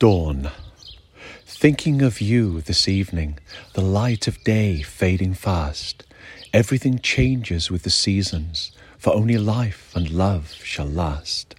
Dawn. Thinking of you this evening, the light of day fading fast. Everything changes with the seasons, for only life and love shall last.